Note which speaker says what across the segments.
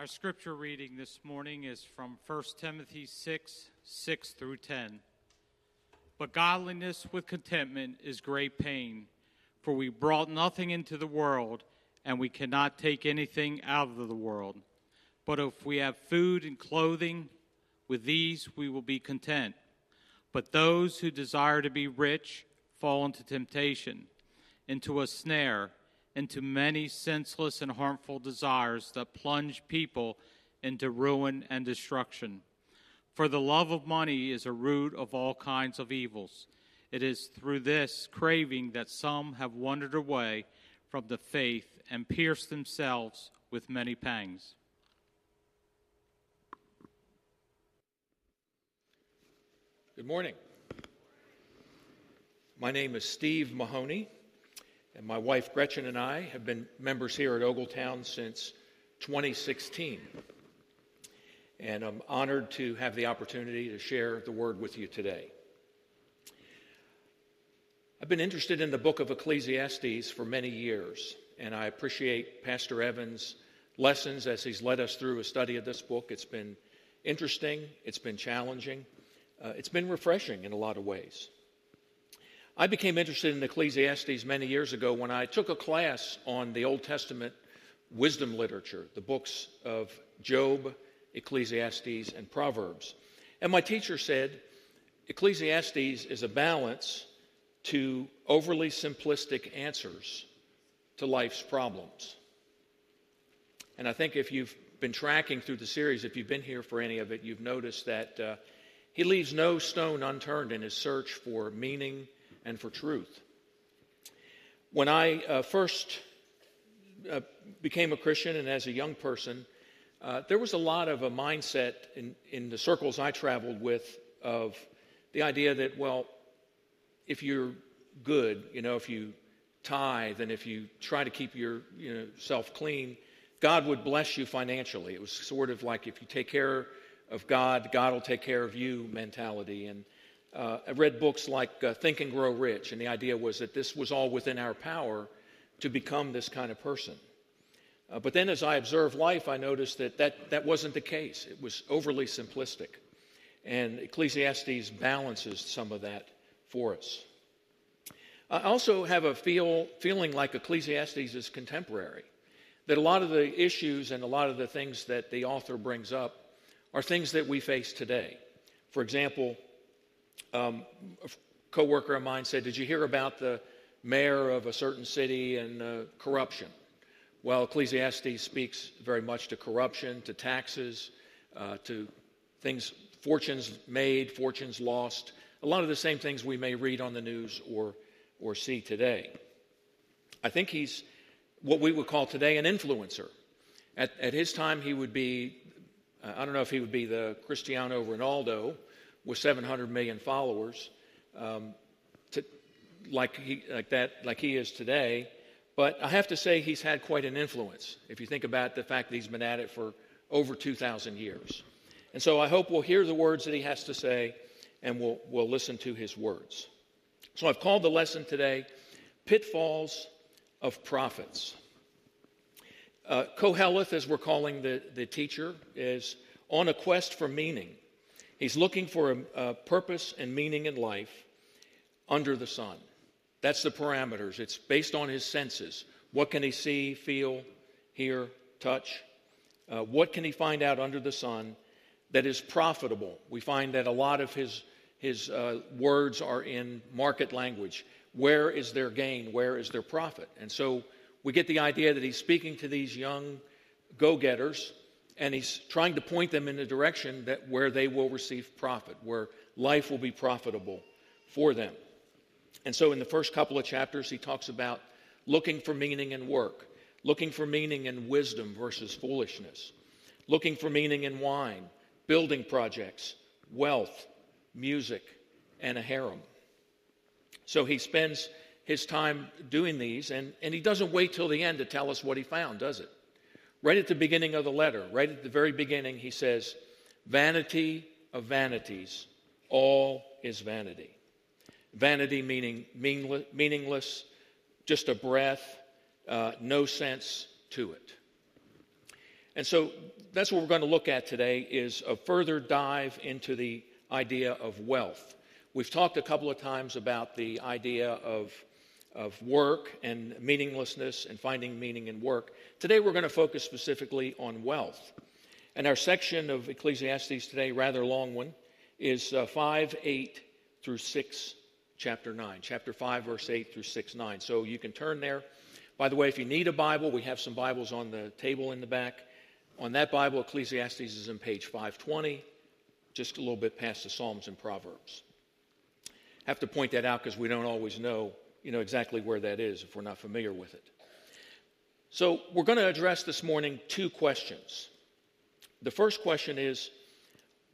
Speaker 1: Our scripture reading this morning is from 1 Timothy 6 6 through 10. But godliness with contentment is great pain, for we brought nothing into the world, and we cannot take anything out of the world. But if we have food and clothing, with these we will be content. But those who desire to be rich fall into temptation, into a snare into many senseless and harmful desires that plunge people into ruin and destruction. For the love of money is a root of all kinds of evils. It is through this craving that some have wandered away from the faith and pierced themselves with many pangs.
Speaker 2: Good morning. My name is Steve Mahoney. And my wife Gretchen and I have been members here at Ogletown since 2016. And I'm honored to have the opportunity to share the word with you today. I've been interested in the book of Ecclesiastes for many years, and I appreciate Pastor Evans' lessons as he's led us through a study of this book. It's been interesting, it's been challenging, uh, it's been refreshing in a lot of ways. I became interested in Ecclesiastes many years ago when I took a class on the Old Testament wisdom literature, the books of Job, Ecclesiastes, and Proverbs. And my teacher said, Ecclesiastes is a balance to overly simplistic answers to life's problems. And I think if you've been tracking through the series, if you've been here for any of it, you've noticed that uh, he leaves no stone unturned in his search for meaning and for truth. When I uh, first uh, became a Christian and as a young person, uh, there was a lot of a mindset in, in the circles I traveled with of the idea that, well, if you're good, you know, if you tithe and if you try to keep your, you know, self clean, God would bless you financially. It was sort of like if you take care of God, God will take care of you mentality. And uh, I read books like uh, Think and Grow Rich, and the idea was that this was all within our power to become this kind of person. Uh, but then as I observed life, I noticed that, that that wasn't the case. It was overly simplistic. And Ecclesiastes balances some of that for us. I also have a feel, feeling like Ecclesiastes is contemporary, that a lot of the issues and a lot of the things that the author brings up are things that we face today. For example, um, a coworker of mine said, "Did you hear about the mayor of a certain city and uh, corruption?" Well, Ecclesiastes speaks very much to corruption, to taxes, uh, to things, fortunes made, fortunes lost. A lot of the same things we may read on the news or or see today. I think he's what we would call today an influencer. At, at his time, he would be, uh, I don't know if he would be the Cristiano Ronaldo with 700 million followers, um, to, like, he, like, that, like he is today. But I have to say, he's had quite an influence if you think about the fact that he's been at it for over 2,000 years. And so I hope we'll hear the words that he has to say and we'll, we'll listen to his words. So I've called the lesson today Pitfalls of Profits. Uh, Koheleth, as we're calling the, the teacher, is on a quest for meaning. He's looking for a, a purpose and meaning in life under the sun. That's the parameters. It's based on his senses. What can he see, feel, hear, touch? Uh, what can he find out under the sun that is profitable? We find that a lot of his, his uh, words are in market language. Where is their gain? Where is their profit? And so we get the idea that he's speaking to these young go getters and he's trying to point them in a direction that where they will receive profit, where life will be profitable for them. And so in the first couple of chapters, he talks about looking for meaning in work, looking for meaning in wisdom versus foolishness, looking for meaning in wine, building projects, wealth, music, and a harem. So he spends his time doing these, and, and he doesn't wait till the end to tell us what he found, does it? Right at the beginning of the letter, right at the very beginning, he says, Vanity of vanities, all is vanity. Vanity meaning meaningless, just a breath, uh, no sense to it. And so that's what we're going to look at today is a further dive into the idea of wealth. We've talked a couple of times about the idea of, of work and meaninglessness and finding meaning in work. Today we're going to focus specifically on wealth. And our section of Ecclesiastes today, rather long one, is uh, 5, 8 through 6, chapter 9. Chapter 5, verse 8 through 6, 9. So you can turn there. By the way, if you need a Bible, we have some Bibles on the table in the back. On that Bible, Ecclesiastes is in page 520, just a little bit past the Psalms and Proverbs. I have to point that out because we don't always know, you know exactly where that is if we're not familiar with it. So we're going to address this morning two questions. The first question is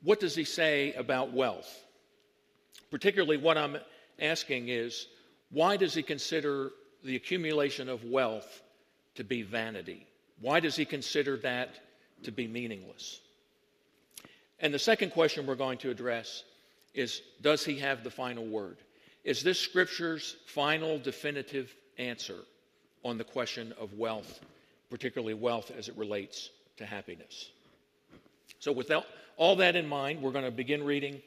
Speaker 2: what does he say about wealth? Particularly, what I'm asking is why does he consider the accumulation of wealth to be vanity? Why does he consider that to be meaningless? And the second question we're going to address is Does he have the final word? Is this Scripture's final definitive answer on the question of wealth, particularly wealth as it relates to happiness? So, with all that in mind, we're going to begin reading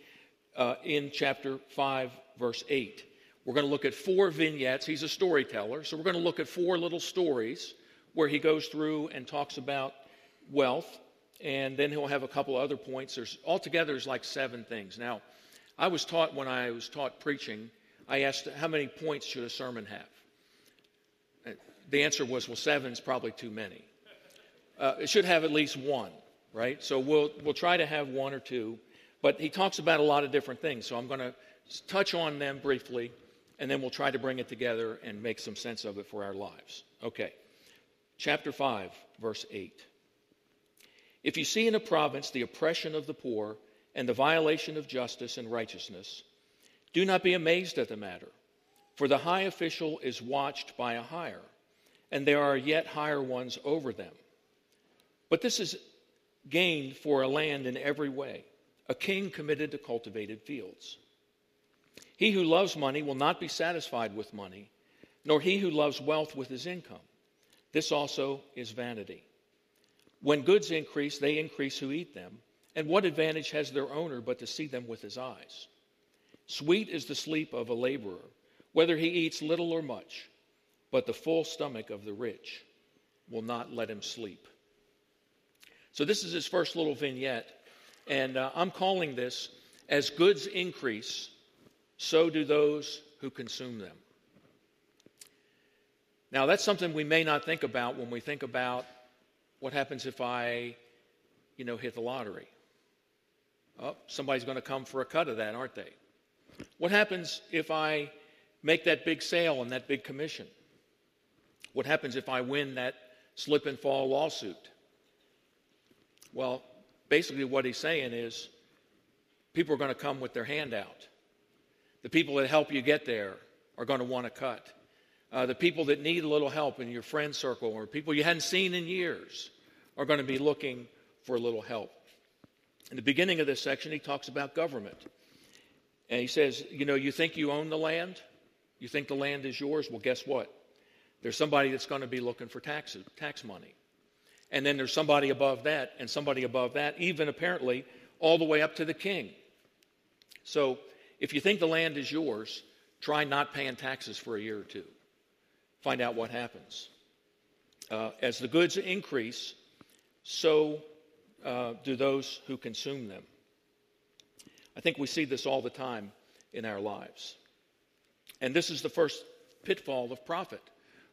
Speaker 2: uh, in chapter 5, verse 8. We're going to look at four vignettes. He's a storyteller, so we're going to look at four little stories where he goes through and talks about wealth, and then he'll have a couple other points. There's altogether there's like seven things. Now, I was taught when I was taught preaching, I asked how many points should a sermon have? The answer was, well, seven is probably too many. Uh, it should have at least one right? So we'll, we'll try to have one or two. But he talks about a lot of different things. So I'm going to touch on them briefly, and then we'll try to bring it together and make some sense of it for our lives. Okay. Chapter 5, verse 8. If you see in a province the oppression of the poor and the violation of justice and righteousness, do not be amazed at the matter, for the high official is watched by a higher, and there are yet higher ones over them. But this is gained for a land in every way, a king committed to cultivated fields. He who loves money will not be satisfied with money, nor he who loves wealth with his income. This also is vanity. When goods increase, they increase who eat them. And what advantage has their owner but to see them with his eyes? Sweet is the sleep of a laborer, whether he eats little or much, but the full stomach of the rich will not let him sleep. So, this is his first little vignette. And uh, I'm calling this As Goods Increase, so do those who consume them. Now, that's something we may not think about when we think about what happens if I, you know, hit the lottery. Oh, somebody's going to come for a cut of that, aren't they? What happens if I make that big sale and that big commission? What happens if I win that slip and fall lawsuit? Well, basically, what he's saying is people are going to come with their hand out. The people that help you get there are going to want to cut. Uh, the people that need a little help in your friend circle or people you hadn't seen in years are going to be looking for a little help. In the beginning of this section, he talks about government. And he says, You know, you think you own the land? You think the land is yours? Well, guess what? There's somebody that's going to be looking for taxes, tax money. And then there's somebody above that, and somebody above that, even apparently all the way up to the king. So if you think the land is yours, try not paying taxes for a year or two. Find out what happens. Uh, as the goods increase, so uh, do those who consume them. I think we see this all the time in our lives. And this is the first pitfall of profit.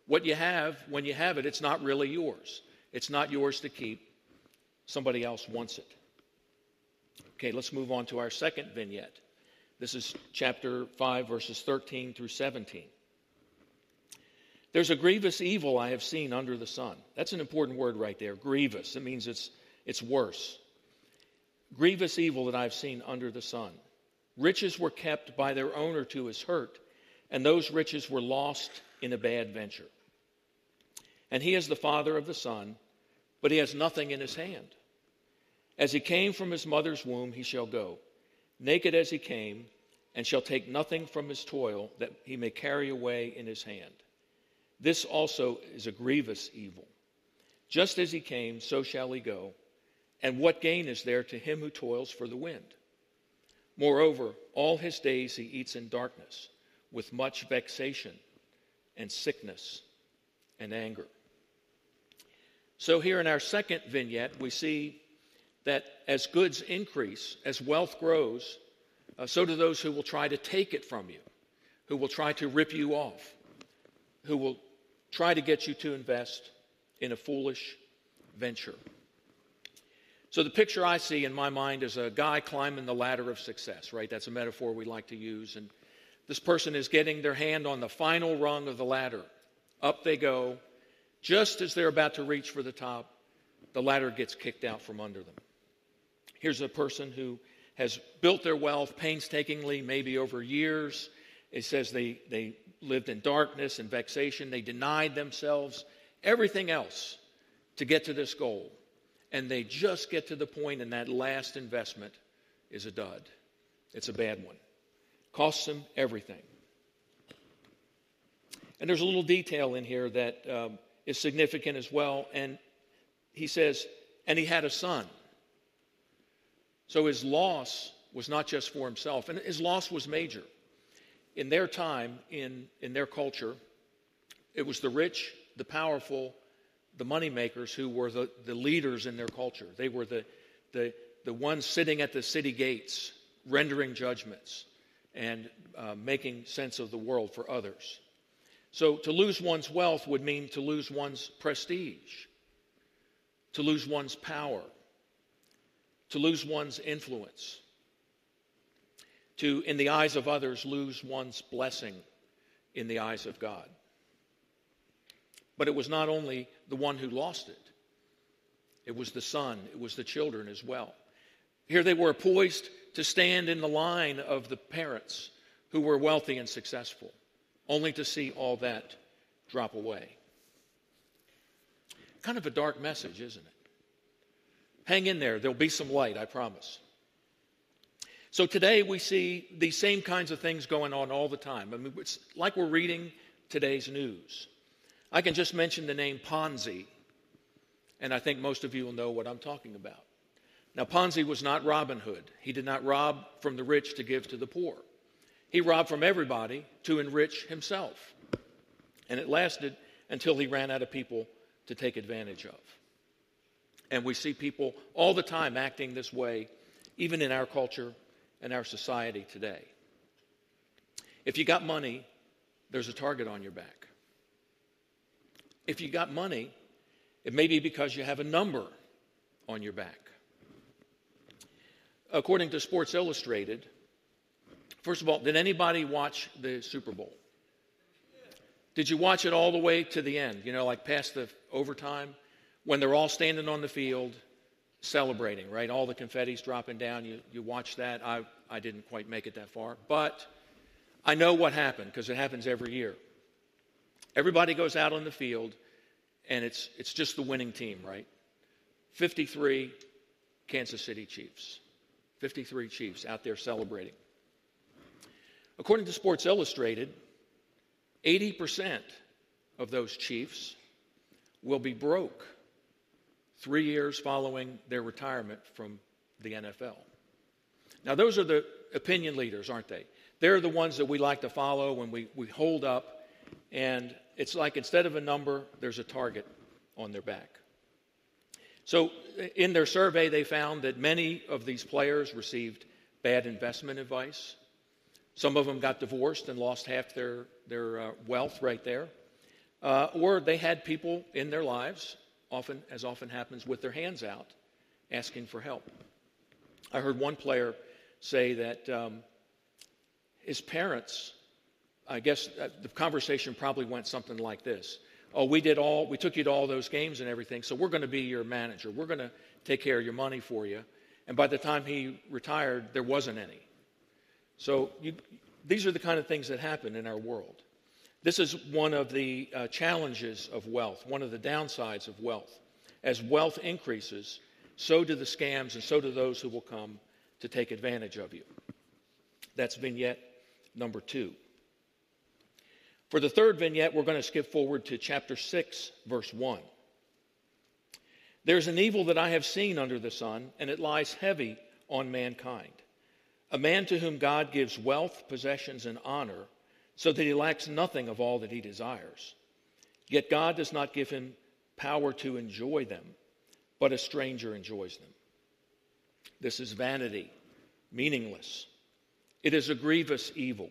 Speaker 2: What you have, when you have it, it's not really yours. It's not yours to keep, somebody else wants it. Okay, let's move on to our second vignette. This is chapter 5, verses 13 through 17. There's a grievous evil I have seen under the sun. That's an important word right there. Grievous. It means it's, it's worse. Grievous evil that I've seen under the sun. Riches were kept by their owner to his hurt, and those riches were lost in a bad venture. And he is the father of the son but he has nothing in his hand. As he came from his mother's womb, he shall go, naked as he came, and shall take nothing from his toil that he may carry away in his hand. This also is a grievous evil. Just as he came, so shall he go, And what gain is there to him who toils for the wind? Moreover, all his days he eats in darkness, with much vexation and sickness and anger. So, here in our second vignette, we see that as goods increase, as wealth grows, uh, so do those who will try to take it from you, who will try to rip you off, who will try to get you to invest in a foolish venture. So, the picture I see in my mind is a guy climbing the ladder of success, right? That's a metaphor we like to use. And this person is getting their hand on the final rung of the ladder. Up they go. Just as they're about to reach for the top, the ladder gets kicked out from under them. Here's a person who has built their wealth painstakingly, maybe over years. It says they, they lived in darkness and vexation. They denied themselves everything else to get to this goal. And they just get to the point, and that last investment is a dud. It's a bad one. Costs them everything. And there's a little detail in here that um, is significant as well. And he says, and he had a son. So his loss was not just for himself, and his loss was major. In their time, in, in their culture, it was the rich, the powerful, the money makers who were the, the leaders in their culture. They were the, the, the ones sitting at the city gates, rendering judgments and uh, making sense of the world for others. So to lose one's wealth would mean to lose one's prestige, to lose one's power, to lose one's influence, to, in the eyes of others, lose one's blessing in the eyes of God. But it was not only the one who lost it, it was the son, it was the children as well. Here they were poised to stand in the line of the parents who were wealthy and successful, only to see all that drop away. Kind of a dark message, isn't it? Hang in there. There'll be some light, I promise. So today we see these same kinds of things going on all the time. I mean, it's like we're reading today's news. I can just mention the name Ponzi, and I think most of you will know what I'm talking about. Now, Ponzi was not Robin Hood. He did not rob from the rich to give to the poor. He robbed from everybody to enrich himself. And it lasted until he ran out of people to take advantage of. And we see people all the time acting this way, even in our culture and our society today. If you got money, there's a target on your back. If you got money, it may be because you have a number on your back. According to Sports Illustrated, first of all, did anybody watch the Super Bowl? Did you watch it all the way to the end? You know, like past the overtime? when they're all standing on the field celebrating, right? All the confetti's dropping down. You, you watch that. I, I didn't quite make it that far. But I know what happened because it happens every year. Everybody goes out on the field, and it's, it's just the winning team, right? 53 Kansas City Chiefs. 53 Chiefs out there celebrating. According to Sports Illustrated, 80% of those Chiefs will be broke three years following their retirement from the NFL. Now, those are the opinion leaders, aren't they? They're the ones that we like to follow when we, we hold up, and it's like instead of a number, there's a target on their back. So, in their survey, they found that many of these players received bad investment advice. Some of them got divorced and lost half their, their uh, wealth right there. Uh, or they had people in their lives often, as often happens, with their hands out, asking for help. I heard one player say that um, his parents, I guess uh, the conversation probably went something like this. Oh, we did all, we took you to all those games and everything, so we're going to be your manager. We're going to take care of your money for you. And by the time he retired, there wasn't any. So you, these are the kind of things that happen in our world. This is one of the uh, challenges of wealth, one of the downsides of wealth. As wealth increases, so do the scams and so do those who will come to take advantage of you. That's vignette number two. For the third vignette, we're going to skip forward to chapter 6, verse 1. There's an evil that I have seen under the sun, and it lies heavy on mankind. A man to whom God gives wealth, possessions, and honor, so that he lacks nothing of all that he desires. Yet God does not give him power to enjoy them, but a stranger enjoys them. This is vanity, meaningless. It is a grievous evil.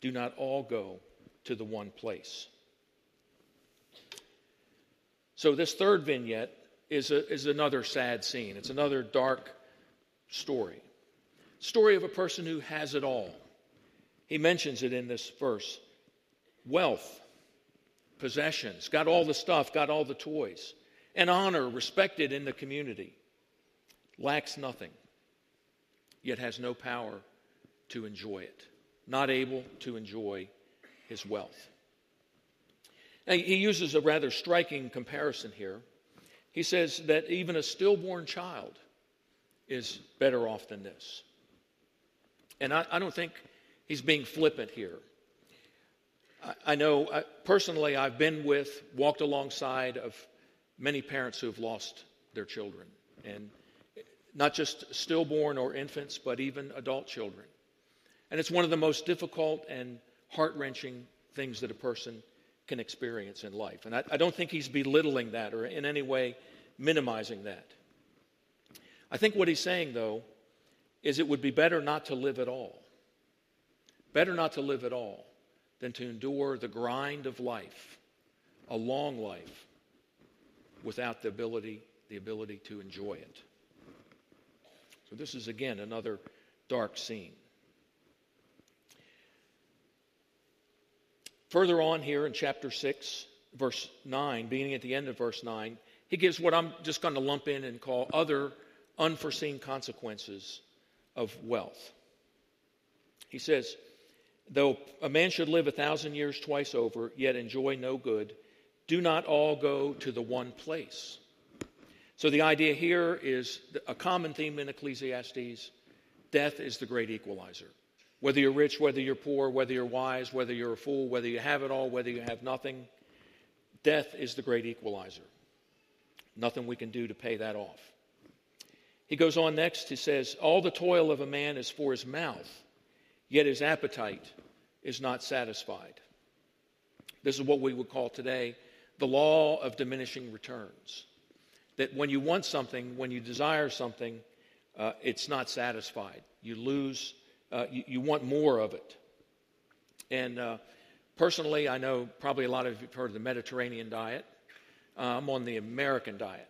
Speaker 2: do not all go to the one place. So, this third vignette is, a, is another sad scene. It's another dark story. Story of a person who has it all. He mentions it in this verse wealth, possessions, got all the stuff, got all the toys, and honor, respected in the community, lacks nothing, yet has no power to enjoy it, not able to enjoy his wealth. He uses a rather striking comparison here. He says that even a stillborn child is better off than this. And I, I don't think he's being flippant here. I, I know I, personally, I've been with, walked alongside of many parents who have lost their children, and not just stillborn or infants, but even adult children. And it's one of the most difficult and heart wrenching things that a person can experience in life. And I, I don't think he's belittling that or in any way minimizing that. I think what he's saying, though, is it would be better not to live at all. Better not to live at all than to endure the grind of life, a long life, without the ability, the ability to enjoy it. So this is again another dark scene. Further on here in chapter 6, verse 9, beginning at the end of verse 9, he gives what I'm just going to lump in and call other unforeseen consequences of wealth. He says, Though a man should live a thousand years twice over, yet enjoy no good, do not all go to the one place. So the idea here is a common theme in Ecclesiastes death is the great equalizer. Whether you're rich, whether you're poor, whether you're wise, whether you're a fool, whether you have it all, whether you have nothing, death is the great equalizer. Nothing we can do to pay that off. He goes on next, he says, All the toil of a man is for his mouth, yet his appetite is not satisfied. This is what we would call today the law of diminishing returns. That when you want something, when you desire something, uh, it's not satisfied. You lose uh, you, you, want more of it. And uh, personally, I know probably a lot of you have heard of the Mediterranean diet. Uh, I'm on the American diet.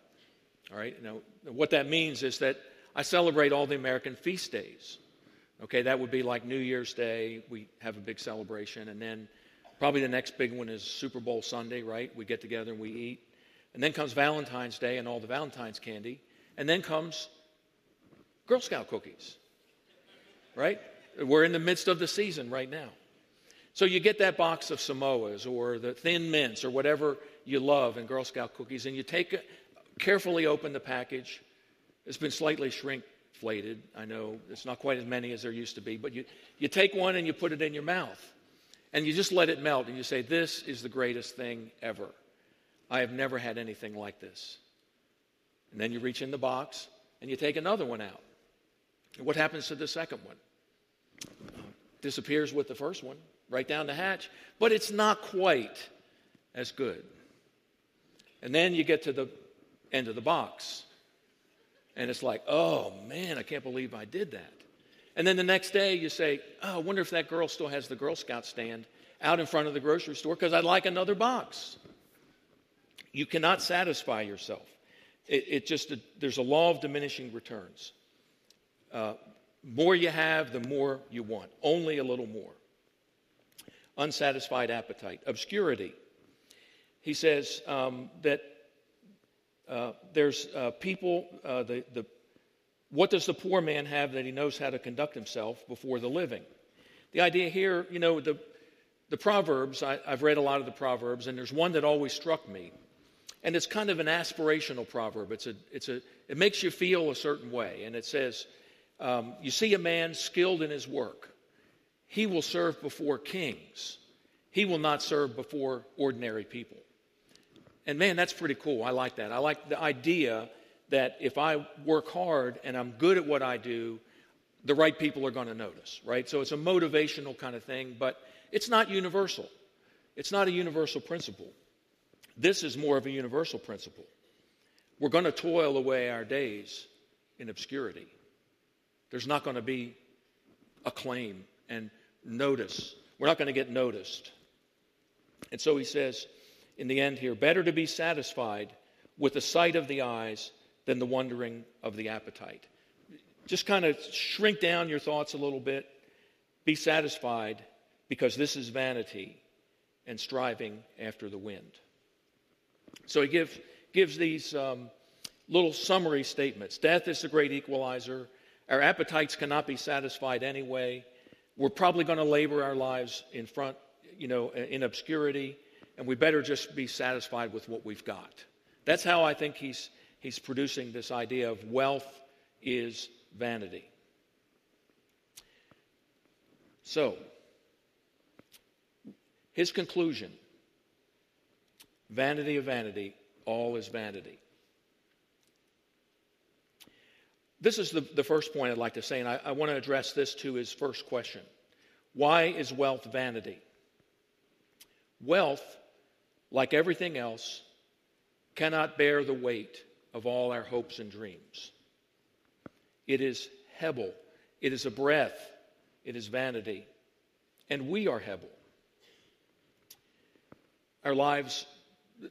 Speaker 2: All right. Now, what that means is that I celebrate all the American feast days. Okay, that would be like New Year's Day. We have a big celebration, and then probably the next big one is Super Bowl Sunday. Right? We get together and we eat, and then comes Valentine's Day and all the Valentine's candy, and then comes Girl Scout cookies right? We're in the midst of the season right now. So you get that box of Samoas or the Thin Mints or whatever you love and Girl Scout cookies, and you take it, carefully open the package. It's been slightly shrinkflated. I know it's not quite as many as there used to be, but you, you take one and you put it in your mouth. And you just let it melt and you say, This is the greatest thing ever. I have never had anything like this. And then you reach in the box and you take another one out. And what happens to the second one? Disappears with the first one, right down the hatch, but it's not quite as good. And then you get to the end of the box, and it's like, oh man, I can't believe I did that. And then the next day you say, oh, I wonder if that girl still has the Girl Scout stand out in front of the grocery store because I'd like another box. You cannot satisfy yourself. It, it just, there's a law of diminishing returns. Uh, more you have, the more you want. Only a little more. Unsatisfied appetite. Obscurity. He says um, that Uh, there's uh, people, uh, the, the, what does the poor man have that he knows how to conduct himself before the living? The idea here, you know, the, the Proverbs, I, I've read a lot of the Proverbs, and there's one that always struck me. And it's kind of an aspirational proverb. It's a, it's a, it makes you feel a certain way. And it says, um, You see a man skilled in his work, he will serve before kings, he will not serve before ordinary people. And man, that's pretty cool. I like that. I like the idea that if I work hard and I'm good at what I do, the right people are going to notice, right? So it's a motivational kind of thing, but it's not universal. It's not a universal principle. This is more of a universal principle. We're going to toil away our days in obscurity. There's not going to be acclaim and notice. We're not going to get noticed. And so he says in the end here better to be satisfied with the sight of the eyes than the wondering of the appetite. Just kind of shrink down your thoughts a little bit. Be satisfied because this is vanity and striving after the wind. So he give, gives these um, little summary statements Death is the great equalizer. Our appetites cannot be satisfied anyway. We're probably going to labor our lives in front, you know, in obscurity, and we better just be satisfied with what we've got. That's how I think he's, he's producing this idea of wealth is vanity. So, his conclusion vanity of vanity, all is vanity. This is the, the first point I'd like to say, and I, I want to address this to his first question Why is wealth vanity? Wealth, like everything else, cannot bear the weight of all our hopes and dreams. It is Hebel, it is a breath, it is vanity, and we are Hebel. Our lives,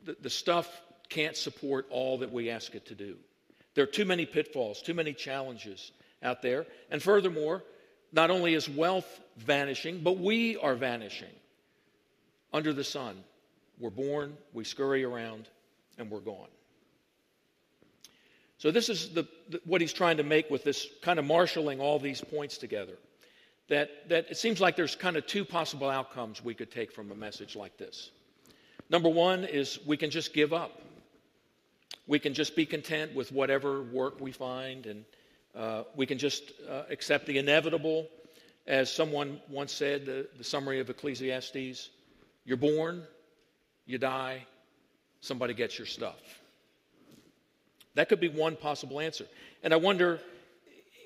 Speaker 2: the, the stuff can't support all that we ask it to do. There are too many pitfalls, too many challenges out there. And furthermore, not only is wealth vanishing, but we are vanishing under the sun. We're born, we scurry around, and we're gone. So, this is the, the, what he's trying to make with this kind of marshaling all these points together. That, that it seems like there's kind of two possible outcomes we could take from a message like this. Number one is we can just give up. We can just be content with whatever work we find, and uh, we can just uh, accept the inevitable. As someone once said, the, the summary of Ecclesiastes you're born, you die, somebody gets your stuff. That could be one possible answer. And I wonder,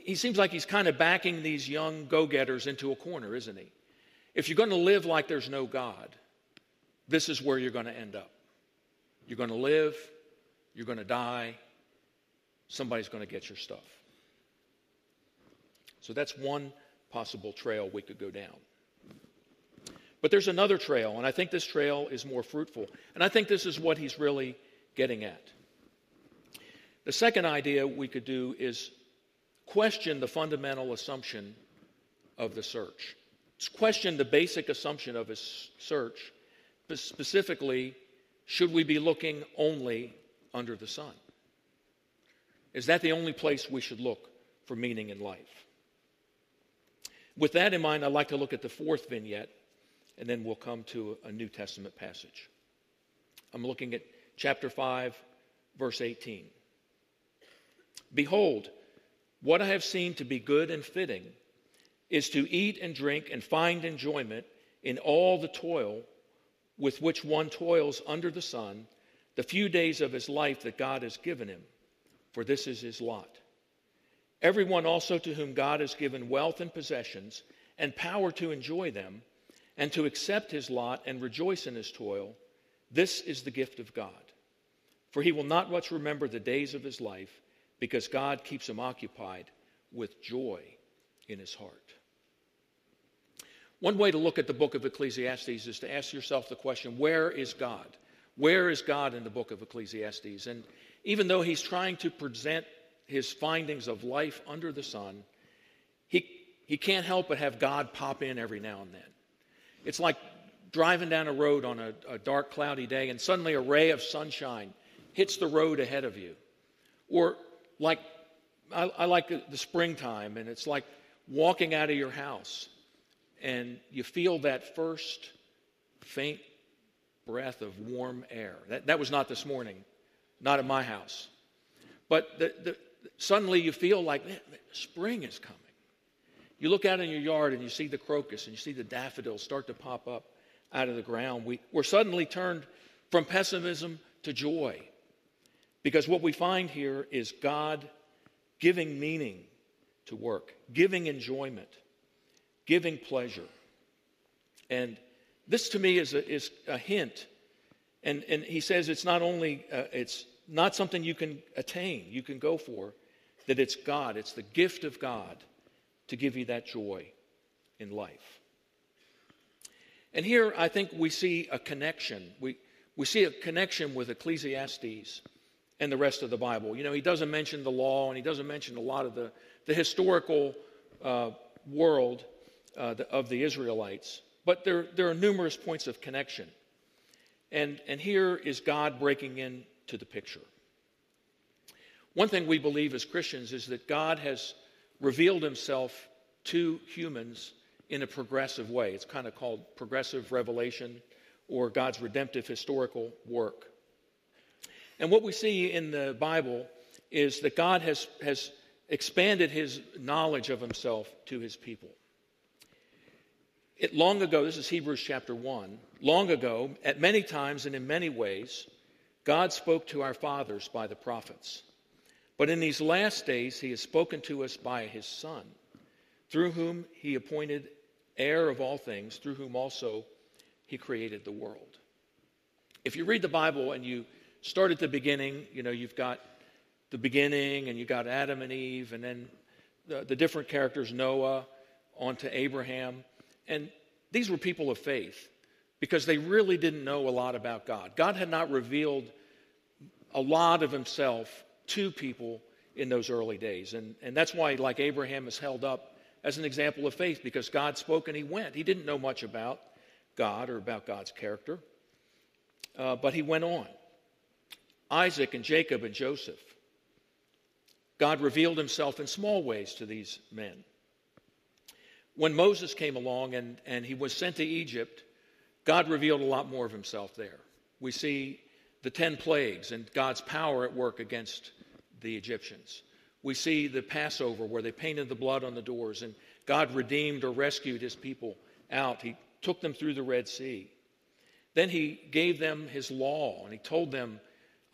Speaker 2: he seems like he's kind of backing these young go getters into a corner, isn't he? If you're going to live like there's no God, this is where you're going to end up. You're going to live, you're going to die, somebody's going to get your stuff. So that's one possible trail we could go down. But there's another trail, and I think this trail is more fruitful. And I think this is what he's really getting at. The second idea we could do is question the fundamental assumption of the search. It's question the basic assumption of his search. Specifically, should we be looking only under the sun? Is that the only place we should look for meaning in life? With that in mind, I'd like to look at the fourth vignette, and then we'll come to a New Testament passage. I'm looking at chapter 5, verse 18. Behold, what I have seen to be good and fitting is to eat and drink and find enjoyment in all the toil with which one toils under the sun the few days of his life that God has given him, for this is his lot. Everyone also to whom God has given wealth and possessions and power to enjoy them and to accept his lot and rejoice in his toil, this is the gift of God. For he will not much remember the days of his life because God keeps him occupied with joy in his heart. One way to look at the book of Ecclesiastes is to ask yourself the question where is God? Where is God in the book of Ecclesiastes? And even though he's trying to present his findings of life under the sun, he, he can't help but have God pop in every now and then. It's like driving down a road on a, a dark, cloudy day, and suddenly a ray of sunshine hits the road ahead of you. Or like, I, I like the springtime, and it's like walking out of your house, and you feel that first faint breath of warm air. That, that was not this morning, not at my house. But the, the, suddenly you feel like spring is coming. You look out in your yard and you see the crocus and you see the daffodils start to pop up out of the ground. We, we're suddenly turned from pessimism to joy because what we find here is God giving meaning to work, giving enjoyment, giving pleasure. And this to me is a, is a hint. And, and he says it's not only, uh, it's not something you can attain, you can go for, that it's God, it's the gift of God to give you that joy in life. And here I think we see a connection. We, we see a connection with Ecclesiastes and the rest of the Bible. You know, he doesn't mention the law and he doesn't mention a lot of the, the historical uh, world uh, of the Israelites, but there, there are numerous points of connection. And, and here is God breaking into the picture. One thing we believe as Christians is that God has revealed himself to humans in a progressive way. It's kind of called progressive revelation or God's redemptive historical work. And what we see in the Bible is that God has, has expanded his knowledge of himself to his people. It, long ago, this is Hebrews chapter 1, long ago, at many times and in many ways, God spoke to our fathers by the prophets. But in these last days, he has spoken to us by his Son, through whom he appointed heir of all things, through whom also he created the world. If you read the Bible and you start at the beginning, you know, you've got the beginning and you've got Adam and Eve, and then the, the different characters, Noah, onto Abraham. And these were people of faith because they really didn't know a lot about God. God had not revealed a lot of himself to people in those early days. And, and that's why, like Abraham, is held up as an example of faith because God spoke and he went. He didn't know much about God or about God's character, uh, but he went on. Isaac and Jacob and Joseph. God revealed himself in small ways to these men. When Moses came along and, and he was sent to Egypt, God revealed a lot more of himself there. We see the 10 plagues and God's power at work against the Egyptians. We see the Passover where they painted the blood on the doors and God redeemed or rescued his people out. He took them through the Red Sea. Then he gave them his law and he told them,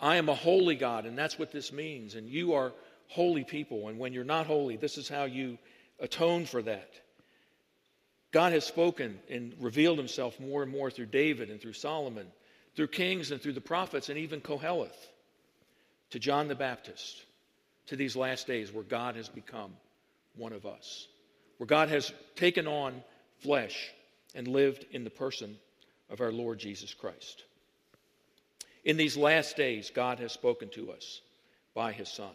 Speaker 2: I am a holy God, and that's what this means. And you are holy people. And when you're not holy, this is how you atone for that. God has spoken and revealed himself more and more through David and through Solomon, through kings and through the prophets, and even Koheleth to John the Baptist, to these last days where God has become one of us, where God has taken on flesh and lived in the person of our Lord Jesus Christ. In these last days, God has spoken to us by his Son.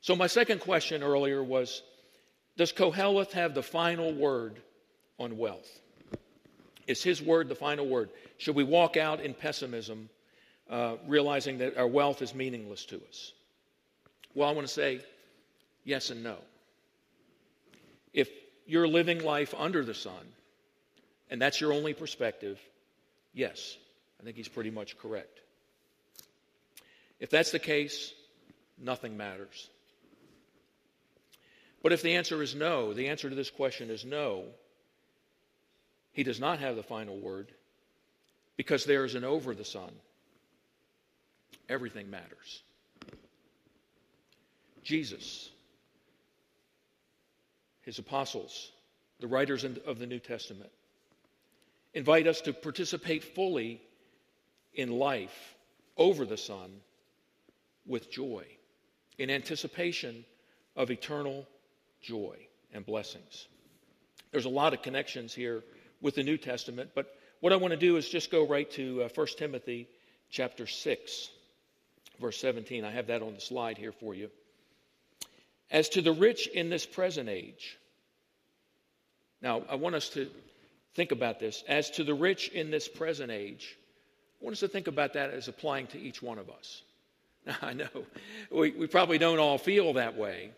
Speaker 2: So, my second question earlier was Does Koheleth have the final word on wealth? Is his word the final word? Should we walk out in pessimism uh, realizing that our wealth is meaningless to us? Well, I want to say yes and no. If you're living life under the sun, and that's your only perspective, yes, I think he's pretty much correct. If that's the case, nothing matters. But if the answer is no, the answer to this question is no, he does not have the final word because there is an over the Son. everything matters. Jesus, his apostles, the writers of the New Testament, invite us to participate fully in life over the Son with joy, in anticipation of eternal joy and blessings. There's a lot of connections here with the New Testament, but what I want to do is just go right to uh, 1 Timothy chapter 6 verse 17. I have that on the slide here for you. As to the rich in this present age. Now, I want us to think about this. As to the rich in this present age, I want us to think about that as applying to each one of us. Now, I know we, we probably don't all feel that way,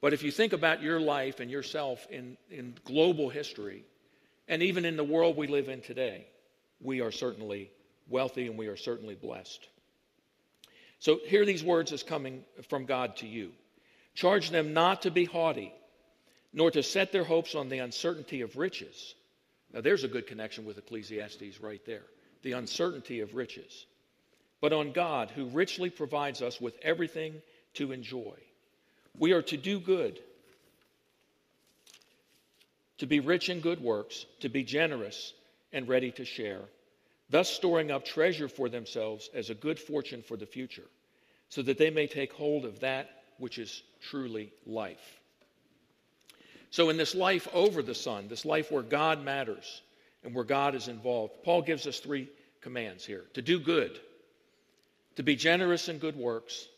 Speaker 2: but if you think about your life and yourself in, in global history, and even in the world we live in today, we are certainly wealthy and we are certainly blessed. So hear these words as coming from God to you. Charge them not to be haughty, nor to set their hopes on the uncertainty of riches. Now, there's a good connection with Ecclesiastes right there the uncertainty of riches, but on God, who richly provides us with everything to enjoy. We are to do good, to be rich in good works, to be generous and ready to share, thus storing up treasure for themselves as a good fortune for the future, so that they may take hold of that which is truly life. So, in this life over the sun, this life where God matters and where God is involved, Paul gives us three commands here to do good, to be generous in good works,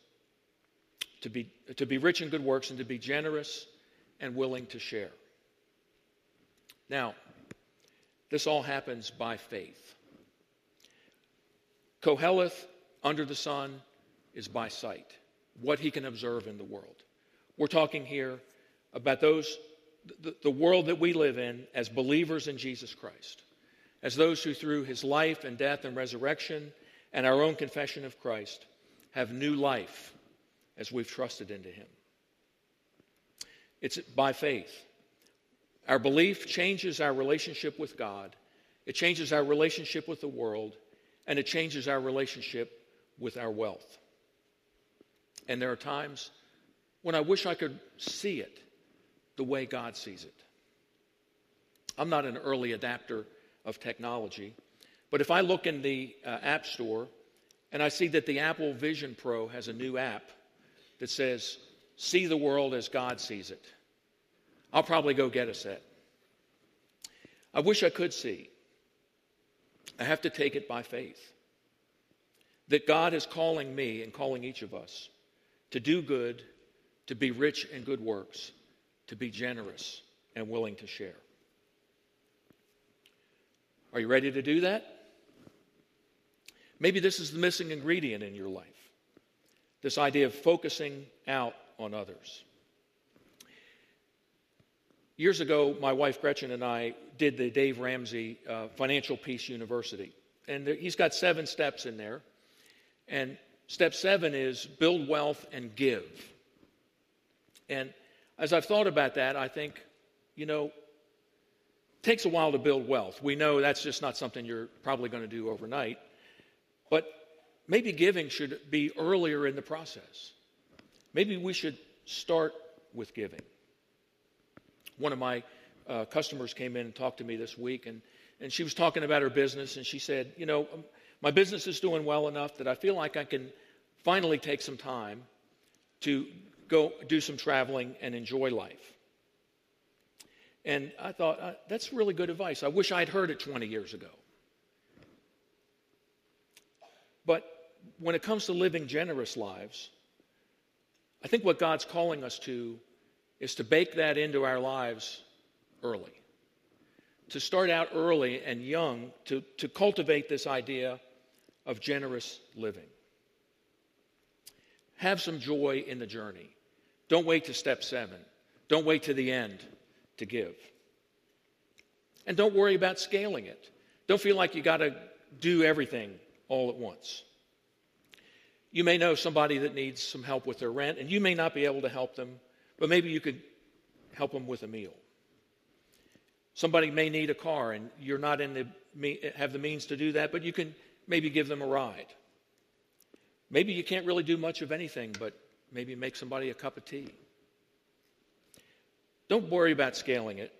Speaker 2: to be, to be rich in good works, and to be generous and willing to share. Now, this all happens by faith. Koheleth, under the sun, is by sight, what he can observe in the world. We're talking here about those, the, the world that we live in as believers in Jesus Christ, as those who, through his life and death and resurrection and our own confession of Christ, have new life as we've trusted into him. It's by faith. Our belief changes our relationship with God, it changes our relationship with the world, and it changes our relationship with our wealth. And there are times when I wish I could see it the way God sees it. I'm not an early adapter of technology, but if I look in the uh, App Store and I see that the Apple Vision Pro has a new app that says, See the world as God sees it, I'll probably go get a set. I wish I could see. I have to take it by faith. That God is calling me and calling each of us to do good, to be rich in good works, to be generous and willing to share. Are you ready to do that? Maybe this is the missing ingredient in your life this idea of focusing out on others. Years ago, my wife Gretchen and I did the Dave Ramsey uh, Financial Peace University. And there, he's got seven steps in there. And step seven is build wealth and give. And as I've thought about that, I think, you know, it takes a while to build wealth. We know that's just not something you're probably going to do overnight. But maybe giving should be earlier in the process. Maybe we should start with giving. One of my uh, customers came in and talked to me this week, and, and she was talking about her business, and she said, You know, um, my business is doing well enough that I feel like I can finally take some time to go do some traveling and enjoy life. And I thought, uh, that's really good advice. I wish I'd heard it 20 years ago. But when it comes to living generous lives, I think what God's calling us to is to bake that into our lives early. To start out early and young to, to cultivate this idea of generous living. Have some joy in the journey. Don't wait to step seven. Don't wait to the end to give. And don't worry about scaling it. Don't feel like you got to do everything all at once. You may know somebody that needs some help with their rent, and you may not be able to help them, but maybe you could help them with a meal. Somebody may need a car, and you're not in the have the means to do that, but you can maybe give them a ride. Maybe you can't really do much of anything, but maybe make somebody a cup of tea. Don't worry about scaling it.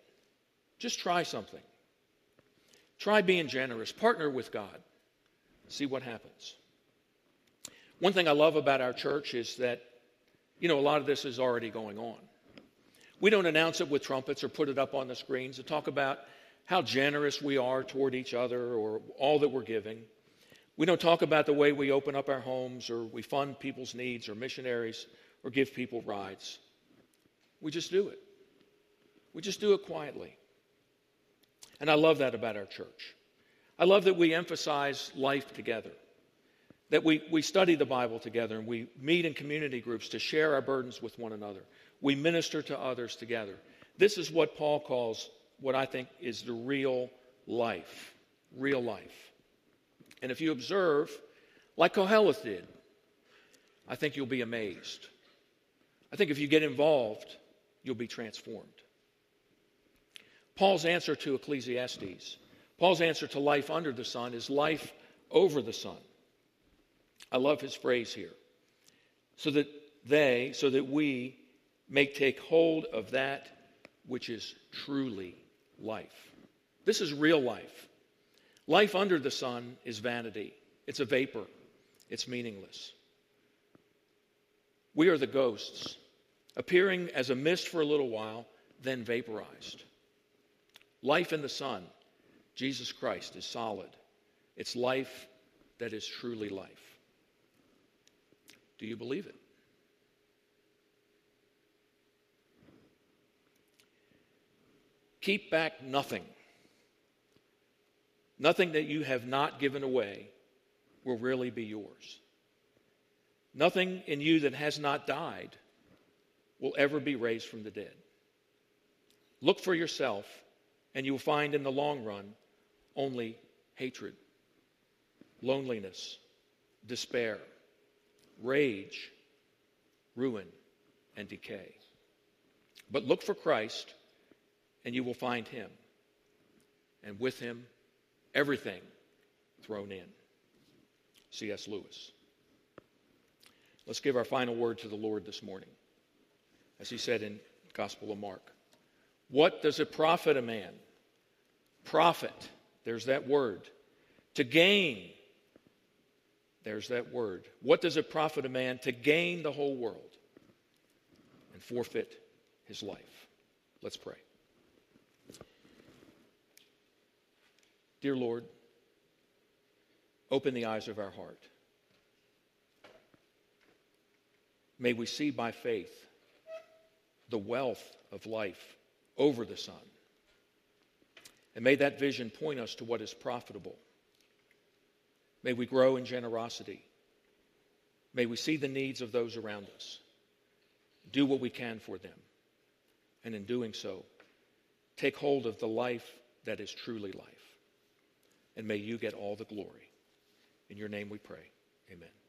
Speaker 2: Just try something. Try being generous. Partner with God. See what happens. One thing I love about our church is that, you know, a lot of this is already going on. We don't announce it with trumpets or put it up on the screens to talk about how generous we are toward each other or all that we're giving. We don't talk about the way we open up our homes or we fund people's needs or missionaries or give people rides. We just do it. We just do it quietly. And I love that about our church. I love that we emphasize life together, that we, we study the Bible together and we meet in community groups to share our burdens with one another. We minister to others together. This is what Paul calls what I think is the real life. Real life. And if you observe, like Koheleth did, I think you'll be amazed. I think if you get involved, you'll be transformed. Paul's answer to Ecclesiastes, Paul's answer to life under the sun is life over the sun. I love his phrase here. So that they, so that we may take hold of that which is truly life. This is real life. Life under the sun is vanity, it's a vapor, it's meaningless. We are the ghosts, appearing as a mist for a little while, then vaporized. Life in the sun, Jesus Christ, is solid. It's life that is truly life. Do you believe it? Keep back nothing. Nothing that you have not given away will really be yours. Nothing in you that has not died will ever be raised from the dead. Look for yourself, and you will find in the long run only hatred, loneliness, despair, rage, ruin, and decay. But look for Christ and you will find him. And with him, everything thrown in. C.S. Lewis. Let's give our final word to the Lord this morning. As he said in Gospel of Mark. What does it profit a man? Profit, there's that word. To gain, there's that word. What does it profit a man to gain the whole world and forfeit his life? Let's pray. Dear Lord, open the eyes of our heart. May we see by faith the wealth of life over the sun. And may that vision point us to what is profitable. May we grow in generosity. May we see the needs of those around us, do what we can for them, and in doing so, take hold of the life that is truly life and may you get all the glory. In your name we pray. Amen.